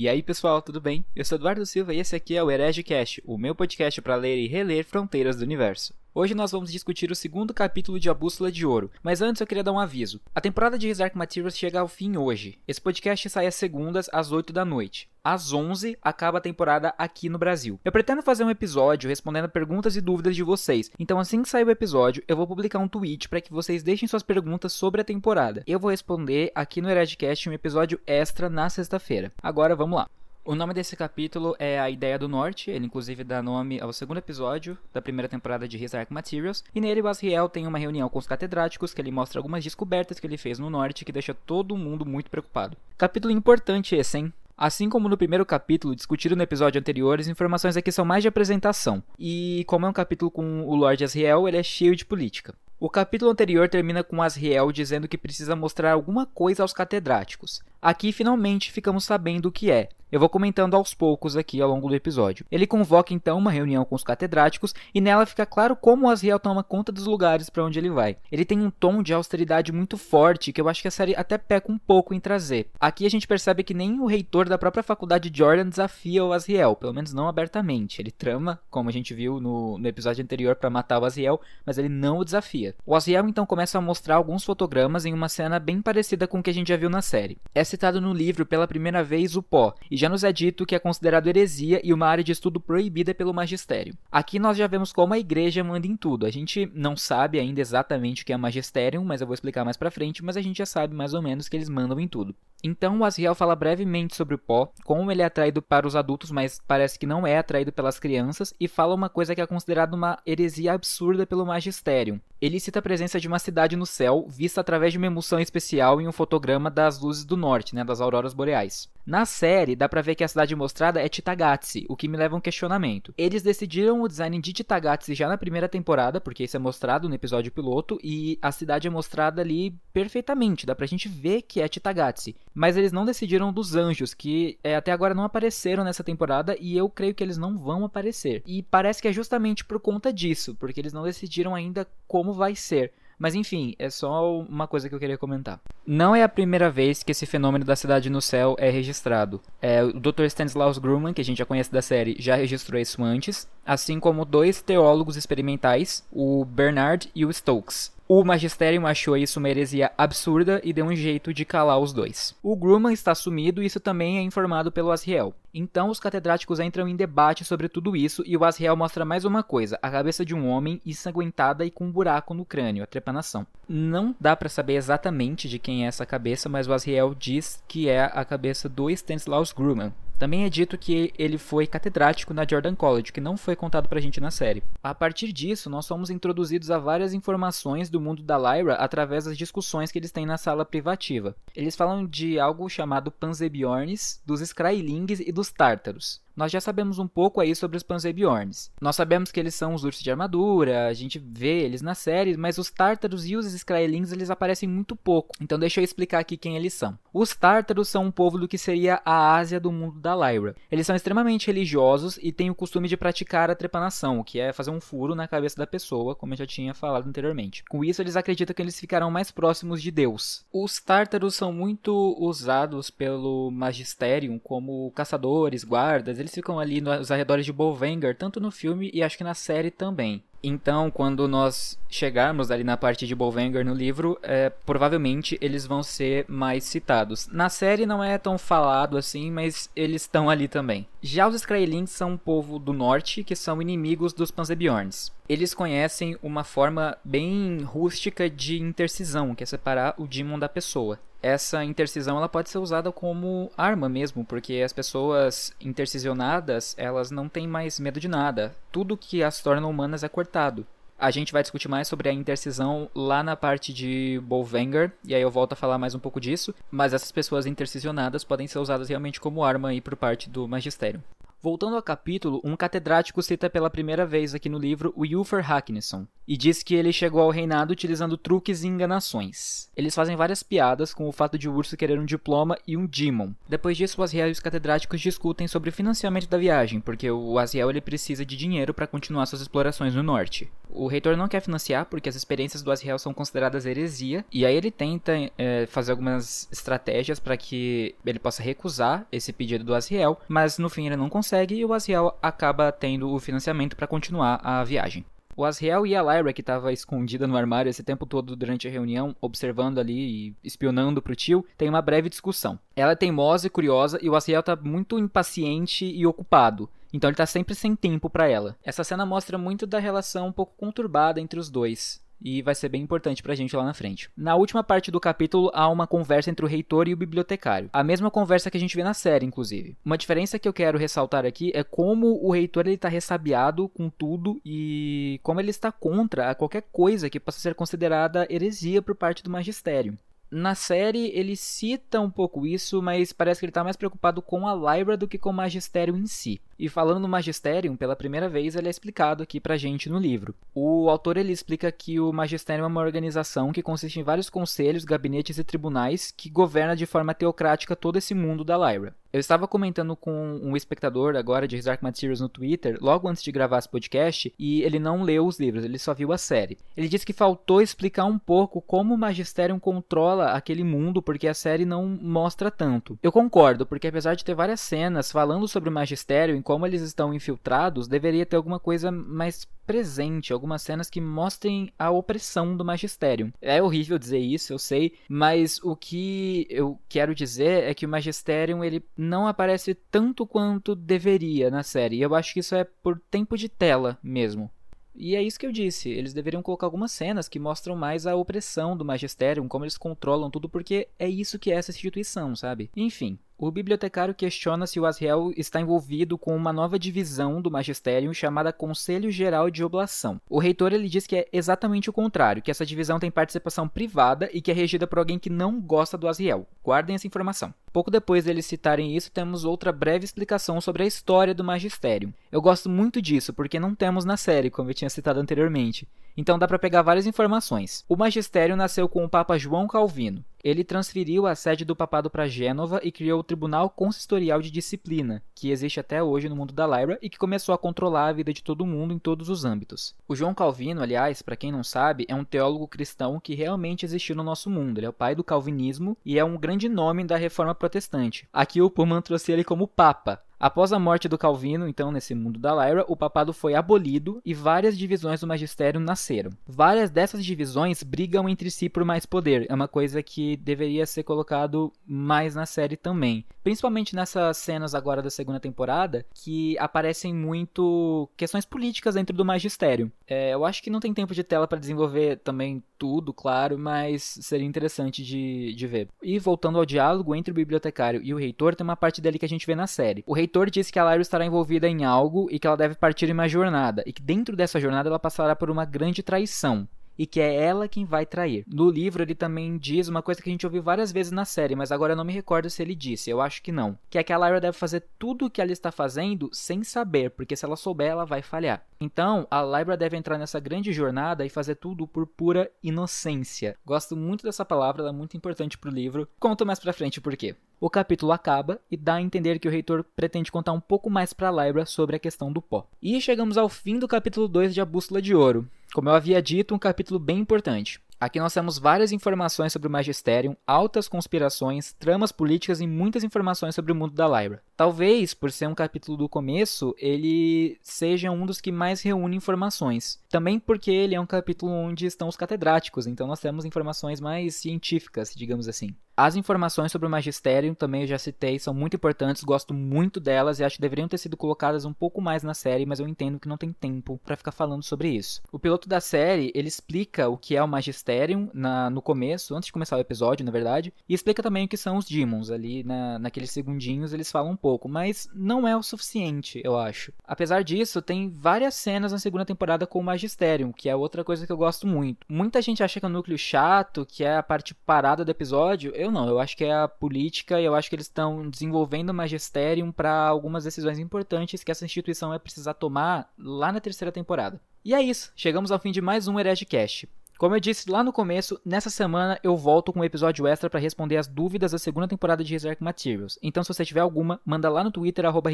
E aí, pessoal, tudo bem? Eu sou Eduardo Silva e esse aqui é o Herege Cast, o meu podcast para ler e reler Fronteiras do Universo. Hoje nós vamos discutir o segundo capítulo de A Bússola de Ouro, mas antes eu queria dar um aviso. A temporada de His Dark Materials chega ao fim hoje. Esse podcast sai às segundas, às 8 da noite. Às 11 acaba a temporada aqui no Brasil. Eu pretendo fazer um episódio respondendo perguntas e dúvidas de vocês. Então assim que sair o episódio, eu vou publicar um tweet para que vocês deixem suas perguntas sobre a temporada. Eu vou responder aqui no Heredcast um episódio extra na sexta-feira. Agora vamos lá. O nome desse capítulo é A Ideia do Norte, ele inclusive dá nome ao segundo episódio da primeira temporada de His Dark Materials, e nele o Asriel tem uma reunião com os catedráticos que ele mostra algumas descobertas que ele fez no Norte que deixa todo mundo muito preocupado. Capítulo importante esse, hein? Assim como no primeiro capítulo, discutido no episódio anterior, as informações aqui são mais de apresentação. E como é um capítulo com o Lord Asriel, ele é cheio de política. O capítulo anterior termina com Asriel dizendo que precisa mostrar alguma coisa aos catedráticos. Aqui finalmente ficamos sabendo o que é. Eu vou comentando aos poucos aqui ao longo do episódio. Ele convoca então uma reunião com os catedráticos e nela fica claro como Asriel toma conta dos lugares para onde ele vai. Ele tem um tom de austeridade muito forte que eu acho que a série até peca um pouco em trazer. Aqui a gente percebe que nem o reitor da própria faculdade Jordan desafia o Asriel, pelo menos não abertamente. Ele trama, como a gente viu no, no episódio anterior, para matar o Asriel, mas ele não o desafia. O Asriel então começa a mostrar alguns fotogramas em uma cena bem parecida com o que a gente já viu na série. É citado no livro pela primeira vez o pó, e já nos é dito que é considerado heresia e uma área de estudo proibida pelo magistério. Aqui nós já vemos como a igreja manda em tudo. A gente não sabe ainda exatamente o que é magistério, mas eu vou explicar mais pra frente, mas a gente já sabe mais ou menos que eles mandam em tudo. Então o Asriel fala brevemente sobre o pó, como ele é atraído para os adultos, mas parece que não é atraído pelas crianças, e fala uma coisa que é considerada uma heresia absurda pelo magistério. Ele cita a presença de uma cidade no céu, vista através de uma emulsão especial em um fotograma das luzes do norte, né, das auroras boreais. Na série, dá pra ver que a cidade mostrada é Titagatsi, o que me leva a um questionamento. Eles decidiram o design de Titagatsi já na primeira temporada, porque isso é mostrado no episódio piloto, e a cidade é mostrada ali perfeitamente, dá pra gente ver que é Titagatsi. Mas eles não decidiram dos anjos, que é, até agora não apareceram nessa temporada, e eu creio que eles não vão aparecer. E parece que é justamente por conta disso, porque eles não decidiram ainda como vai ser. Mas enfim, é só uma coisa que eu queria comentar. Não é a primeira vez que esse fenômeno da cidade no céu é registrado. É, o Dr. Stanislaus Grumman, que a gente já conhece da série, já registrou isso antes, assim como dois teólogos experimentais, o Bernard e o Stokes. O Magisterium achou isso uma heresia absurda e deu um jeito de calar os dois. O Grumman está sumido e isso também é informado pelo Asriel. Então os catedráticos entram em debate sobre tudo isso e o Asriel mostra mais uma coisa, a cabeça de um homem ensanguentada e com um buraco no crânio, a trepanação. Não dá para saber exatamente de quem é essa cabeça, mas o Asriel diz que é a cabeça do Stanislaus Grumman, também é dito que ele foi catedrático na Jordan College, que não foi contado pra gente na série. A partir disso, nós somos introduzidos a várias informações do mundo da Lyra através das discussões que eles têm na sala privativa. Eles falam de algo chamado Panzerbiorns, dos Skrylings e dos Tártaros. Nós já sabemos um pouco aí sobre os Panzerbiorns. Nós sabemos que eles são os ursos de armadura, a gente vê eles na série, mas os Tártaros e os Skrylings eles aparecem muito pouco. Então deixa eu explicar aqui quem eles são. Os Tártaros são um povo do que seria a Ásia do mundo da Lyra. Eles são extremamente religiosos e têm o costume de praticar a trepanação, que é fazer um furo na cabeça da pessoa, como eu já tinha falado anteriormente. Com isso, eles acreditam que eles ficarão mais próximos de Deus. Os Tártaros são muito usados pelo Magisterium como caçadores, guardas, eles ficam ali nos arredores de Bolvangar, tanto no filme e acho que na série também. Então, quando nós chegarmos ali na parte de Bolvangar no livro, é, provavelmente eles vão ser mais citados. Na série não é tão falado assim, mas eles estão ali também. Já os Skrylings são um povo do norte que são inimigos dos Panzerbiorns. Eles conhecem uma forma bem rústica de intercisão, que é separar o Demon da pessoa essa intercisão ela pode ser usada como arma mesmo, porque as pessoas intercisionadas, elas não têm mais medo de nada. Tudo que as torna humanas é cortado. A gente vai discutir mais sobre a intercisão lá na parte de Bolvangar, e aí eu volto a falar mais um pouco disso, mas essas pessoas intercisionadas podem ser usadas realmente como arma aí por parte do magistério. Voltando ao capítulo, um catedrático cita pela primeira vez aqui no livro o Ulfer Hacknesson e diz que ele chegou ao reinado utilizando truques e enganações. Eles fazem várias piadas com o fato de o urso querer um diploma e um demon. Depois disso, o Asriel e os catedráticos discutem sobre o financiamento da viagem, porque o Asriel ele precisa de dinheiro para continuar suas explorações no norte. O reitor não quer financiar porque as experiências do Asriel são consideradas heresia, e aí ele tenta é, fazer algumas estratégias para que ele possa recusar esse pedido do Asriel, mas no fim ele não consegue e o Asriel acaba tendo o financiamento para continuar a viagem. O Asriel e a Lyra, que estava escondida no armário esse tempo todo durante a reunião, observando ali e espionando pro tio, tem uma breve discussão. Ela é teimosa e curiosa e o Asriel tá muito impaciente e ocupado. Então ele tá sempre sem tempo para ela. Essa cena mostra muito da relação um pouco conturbada entre os dois e vai ser bem importante pra gente lá na frente. Na última parte do capítulo há uma conversa entre o reitor e o bibliotecário. A mesma conversa que a gente vê na série, inclusive. Uma diferença que eu quero ressaltar aqui é como o reitor ele tá ressabiado com tudo e como ele está contra qualquer coisa que possa ser considerada heresia por parte do magistério. Na série ele cita um pouco isso, mas parece que ele está mais preocupado com a Lyra do que com o magistério em si. E falando no Magisterium, pela primeira vez ele é explicado aqui pra gente no livro. O autor ele explica que o Magisterium é uma organização que consiste em vários conselhos, gabinetes e tribunais que governa de forma teocrática todo esse mundo da Lyra. Eu estava comentando com um espectador agora de Dark Materials no Twitter, logo antes de gravar esse podcast, e ele não leu os livros, ele só viu a série. Ele disse que faltou explicar um pouco como o Magisterium controla aquele mundo, porque a série não mostra tanto. Eu concordo, porque apesar de ter várias cenas falando sobre o Magistério, como eles estão infiltrados, deveria ter alguma coisa mais presente, algumas cenas que mostrem a opressão do magistério. É horrível dizer isso, eu sei, mas o que eu quero dizer é que o magistério ele não aparece tanto quanto deveria na série. E eu acho que isso é por tempo de tela mesmo. E é isso que eu disse. Eles deveriam colocar algumas cenas que mostram mais a opressão do magistério, como eles controlam tudo, porque é isso que é essa instituição, sabe? Enfim, o bibliotecário questiona se o Asriel está envolvido com uma nova divisão do magistério chamada Conselho Geral de Oblação. O reitor ele diz que é exatamente o contrário, que essa divisão tem participação privada e que é regida por alguém que não gosta do Asriel. Guardem essa informação. Pouco depois deles citarem isso, temos outra breve explicação sobre a história do magistério. Eu gosto muito disso, porque não temos na série, como eu tinha citado anteriormente. Então dá para pegar várias informações. O magistério nasceu com o Papa João Calvino. Ele transferiu a sede do papado para Gênova e criou o Tribunal Consistorial de Disciplina, que existe até hoje no mundo da Lyra e que começou a controlar a vida de todo mundo em todos os âmbitos. O João Calvino, aliás, para quem não sabe, é um teólogo cristão que realmente existiu no nosso mundo. Ele é o pai do calvinismo e é um grande nome da reforma protestante. Aqui o Pullman trouxe ele como Papa, Após a morte do Calvino, então, nesse mundo da Lyra, o papado foi abolido e várias divisões do magistério nasceram. Várias dessas divisões brigam entre si por mais poder. É uma coisa que deveria ser colocado mais na série também. Principalmente nessas cenas agora da segunda temporada, que aparecem muito questões políticas dentro do magistério. É, eu acho que não tem tempo de tela para desenvolver também tudo, claro, mas seria interessante de, de ver. E voltando ao diálogo entre o bibliotecário e o reitor, tem uma parte dele que a gente vê na série. O reitor disse que a Lyra estará envolvida em algo e que ela deve partir em uma jornada, e que dentro dessa jornada ela passará por uma grande traição e que é ela quem vai trair. No livro ele também diz uma coisa que a gente ouviu várias vezes na série, mas agora eu não me recordo se ele disse, eu acho que não, que é que a Lyra deve fazer tudo o que ela está fazendo sem saber, porque se ela souber ela vai falhar. Então, a Lyra deve entrar nessa grande jornada e fazer tudo por pura inocência. Gosto muito dessa palavra, ela é muito importante pro livro. Conto mais pra frente por quê. O capítulo acaba e dá a entender que o reitor pretende contar um pouco mais para Lyra sobre a questão do pó. E chegamos ao fim do capítulo 2 de A Bússola de Ouro. Como eu havia dito, um capítulo bem importante. Aqui nós temos várias informações sobre o Magisterium, altas conspirações, tramas políticas e muitas informações sobre o mundo da Lyra. Talvez, por ser um capítulo do começo, ele seja um dos que mais reúne informações. Também porque ele é um capítulo onde estão os catedráticos, então nós temos informações mais científicas, digamos assim. As informações sobre o magistério, também eu já citei, são muito importantes, gosto muito delas e acho que deveriam ter sido colocadas um pouco mais na série, mas eu entendo que não tem tempo para ficar falando sobre isso. O piloto da série, ele explica o que é o magistério na, no começo, antes de começar o episódio, na verdade, e explica também o que são os demons. Ali na, naqueles segundinhos eles falam um pouco, mas não é o suficiente, eu acho. Apesar disso, tem várias cenas na segunda temporada com o magistério, que é outra coisa que eu gosto muito. Muita gente acha que é um núcleo chato, que é a parte parada do episódio. Eu não, eu acho que é a política e eu acho que eles estão desenvolvendo o magisterium para algumas decisões importantes que essa instituição vai precisar tomar lá na terceira temporada. E é isso, chegamos ao fim de mais um Heregecast. Como eu disse lá no começo, nessa semana eu volto com um episódio extra para responder as dúvidas da segunda temporada de His Materials. Então se você tiver alguma, manda lá no Twitter, arroba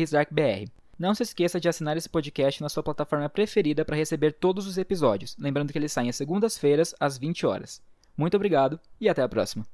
Não se esqueça de assinar esse podcast na sua plataforma preferida para receber todos os episódios, lembrando que eles saem às segundas-feiras às 20 horas. Muito obrigado e até a próxima.